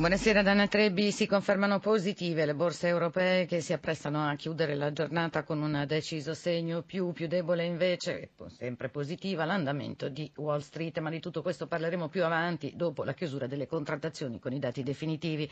Buonasera Dana Trebbi, si confermano positive le borse europee che si apprestano a chiudere la giornata con un deciso segno. Più, più debole invece, sempre positiva, l'andamento di Wall Street, ma di tutto questo parleremo più avanti dopo la chiusura delle contrattazioni con i dati definitivi.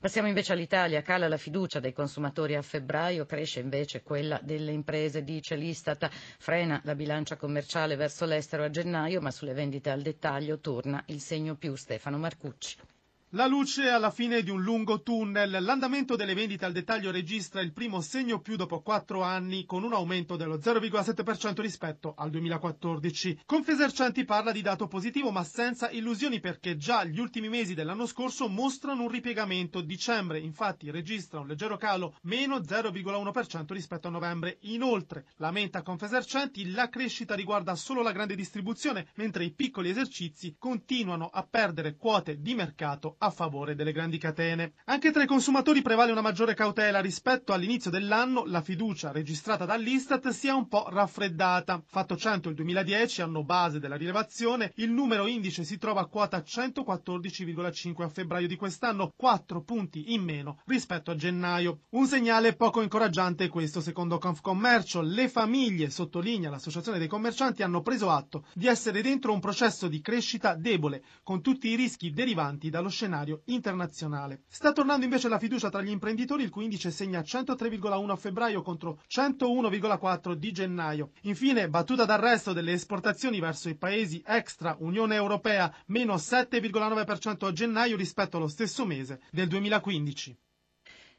Passiamo invece all'Italia, cala la fiducia dei consumatori a febbraio, cresce invece quella delle imprese, dice l'Istat, frena la bilancia commerciale verso l'estero a gennaio, ma sulle vendite al dettaglio torna il segno più. Stefano Marcucci. La luce alla fine di un lungo tunnel. L'andamento delle vendite al dettaglio registra il primo segno più dopo quattro anni, con un aumento dello 0,7% rispetto al 2014. Confesercenti parla di dato positivo, ma senza illusioni perché già gli ultimi mesi dell'anno scorso mostrano un ripiegamento. Dicembre, infatti, registra un leggero calo, meno 0,1% rispetto a novembre. Inoltre, lamenta Confesercenti, la crescita riguarda solo la grande distribuzione, mentre i piccoli esercizi continuano a perdere quote di mercato a favore delle grandi catene. Anche tra i consumatori prevale una maggiore cautela rispetto all'inizio dell'anno, la fiducia registrata dall'Istat si è un po' raffreddata. Fatto 100 il 2010, anno base della rilevazione, il numero indice si trova a quota 114,5 a febbraio di quest'anno, 4 punti in meno rispetto a gennaio. Un segnale poco incoraggiante questo secondo Confcommercio. Le famiglie, sottolinea l'associazione dei commercianti, hanno preso atto di essere dentro un processo di crescita debole, con tutti i rischi derivanti dallo scenario scenario internazionale. Sta tornando invece la fiducia tra gli imprenditori, il cui indice segna 103,1 a febbraio contro 101,4 di gennaio. Infine, battuta d'arresto delle esportazioni verso i paesi extra Unione Europea, meno 7,9% a gennaio rispetto allo stesso mese del 2015.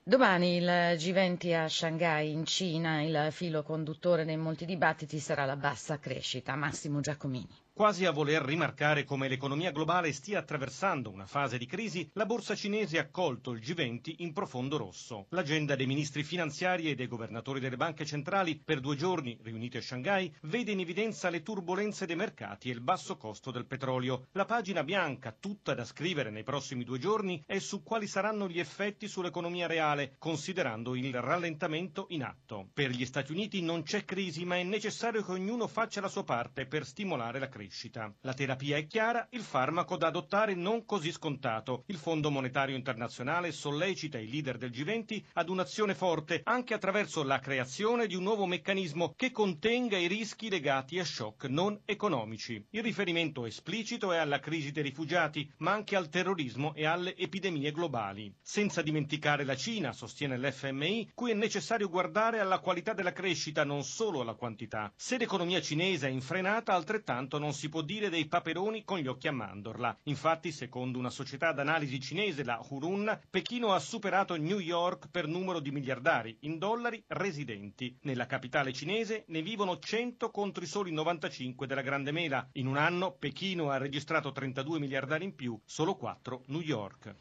Domani il G20 a Shanghai, in Cina, il filo conduttore dei molti dibattiti sarà la bassa crescita. Massimo Giacomini. Quasi a voler rimarcare come l'economia globale stia attraversando una fase di crisi, la borsa cinese ha colto il G20 in profondo rosso. L'agenda dei ministri finanziari e dei governatori delle banche centrali per due giorni riuniti a Shanghai vede in evidenza le turbulenze dei mercati e il basso costo del petrolio. La pagina bianca, tutta da scrivere nei prossimi due giorni, è su quali saranno gli effetti sull'economia reale, considerando il rallentamento in atto. Per gli Stati Uniti non c'è crisi, ma è necessario che ognuno faccia la sua parte per stimolare la crescita crescita. La terapia è chiara, il farmaco da adottare non così scontato. Il Fondo Monetario Internazionale sollecita i leader del G20 ad un'azione forte anche attraverso la creazione di un nuovo meccanismo che contenga i rischi legati a shock non economici. Il riferimento esplicito è alla crisi dei rifugiati, ma anche al terrorismo e alle epidemie globali. Senza dimenticare la Cina, sostiene l'FMI, cui è necessario guardare alla qualità della crescita, non solo alla quantità. Se l'economia cinese è infrenata, altrettanto non si può dire dei paperoni con gli occhi a mandorla. Infatti, secondo una società d'analisi cinese, la Hurun, Pechino ha superato New York per numero di miliardari in dollari residenti. Nella capitale cinese ne vivono 100 contro i soli 95 della Grande Mela. In un anno Pechino ha registrato 32 miliardari in più, solo 4 New York.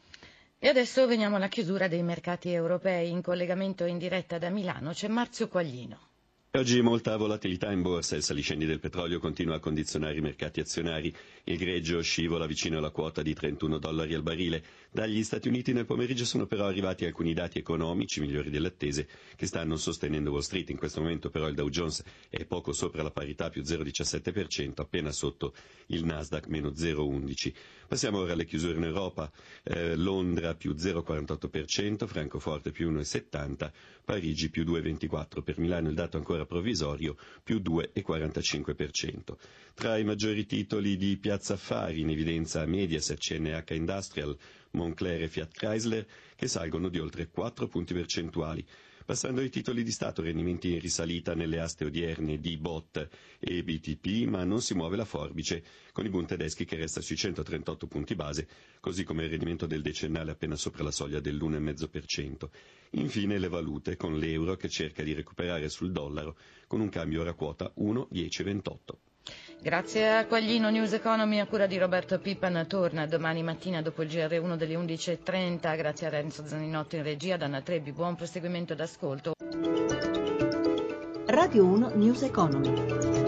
E adesso veniamo alla chiusura dei mercati europei. In collegamento in diretta da Milano c'è Marzio Quaglino. Oggi molta volatilità in borsa, il saliscendi del petrolio continua a condizionare i mercati azionari, il greggio scivola vicino alla quota di 31 dollari al barile. Dagli Stati Uniti nel pomeriggio sono però arrivati alcuni dati economici migliori delle attese che stanno sostenendo Wall Street. In questo momento però il Dow Jones è poco sopra la parità più 0,17%, appena sotto il Nasdaq meno 0,11%. Passiamo ora alle chiusure in Europa. Eh, Londra più 0,48%, Francoforte più 1,70%, Parigi più 2,24%. Per Milano il dato ancora provvisorio più 2,45%. Tra i maggiori titoli di Piazza Affari in evidenza Mediaset, CNH Industrial, Moncler e Fiat Chrysler che salgono di oltre 4 punti percentuali. Passando ai titoli di Stato, rendimenti in risalita nelle aste odierne di BOT e BTP, ma non si muove la forbice, con i Bund tedeschi che resta sui 138 punti base, così come il rendimento del decennale appena sopra la soglia dell'1,5%. Infine le valute, con l'euro che cerca di recuperare sul dollaro, con un cambio ora quota 1,1028. Grazie a Quaglino News Economy a cura di Roberto Pippan torna domani mattina dopo il GR1 delle 11.30 grazie a Renzo Zaninotto in regia Danna Trebbi buon proseguimento d'ascolto. Radio 1 News Economy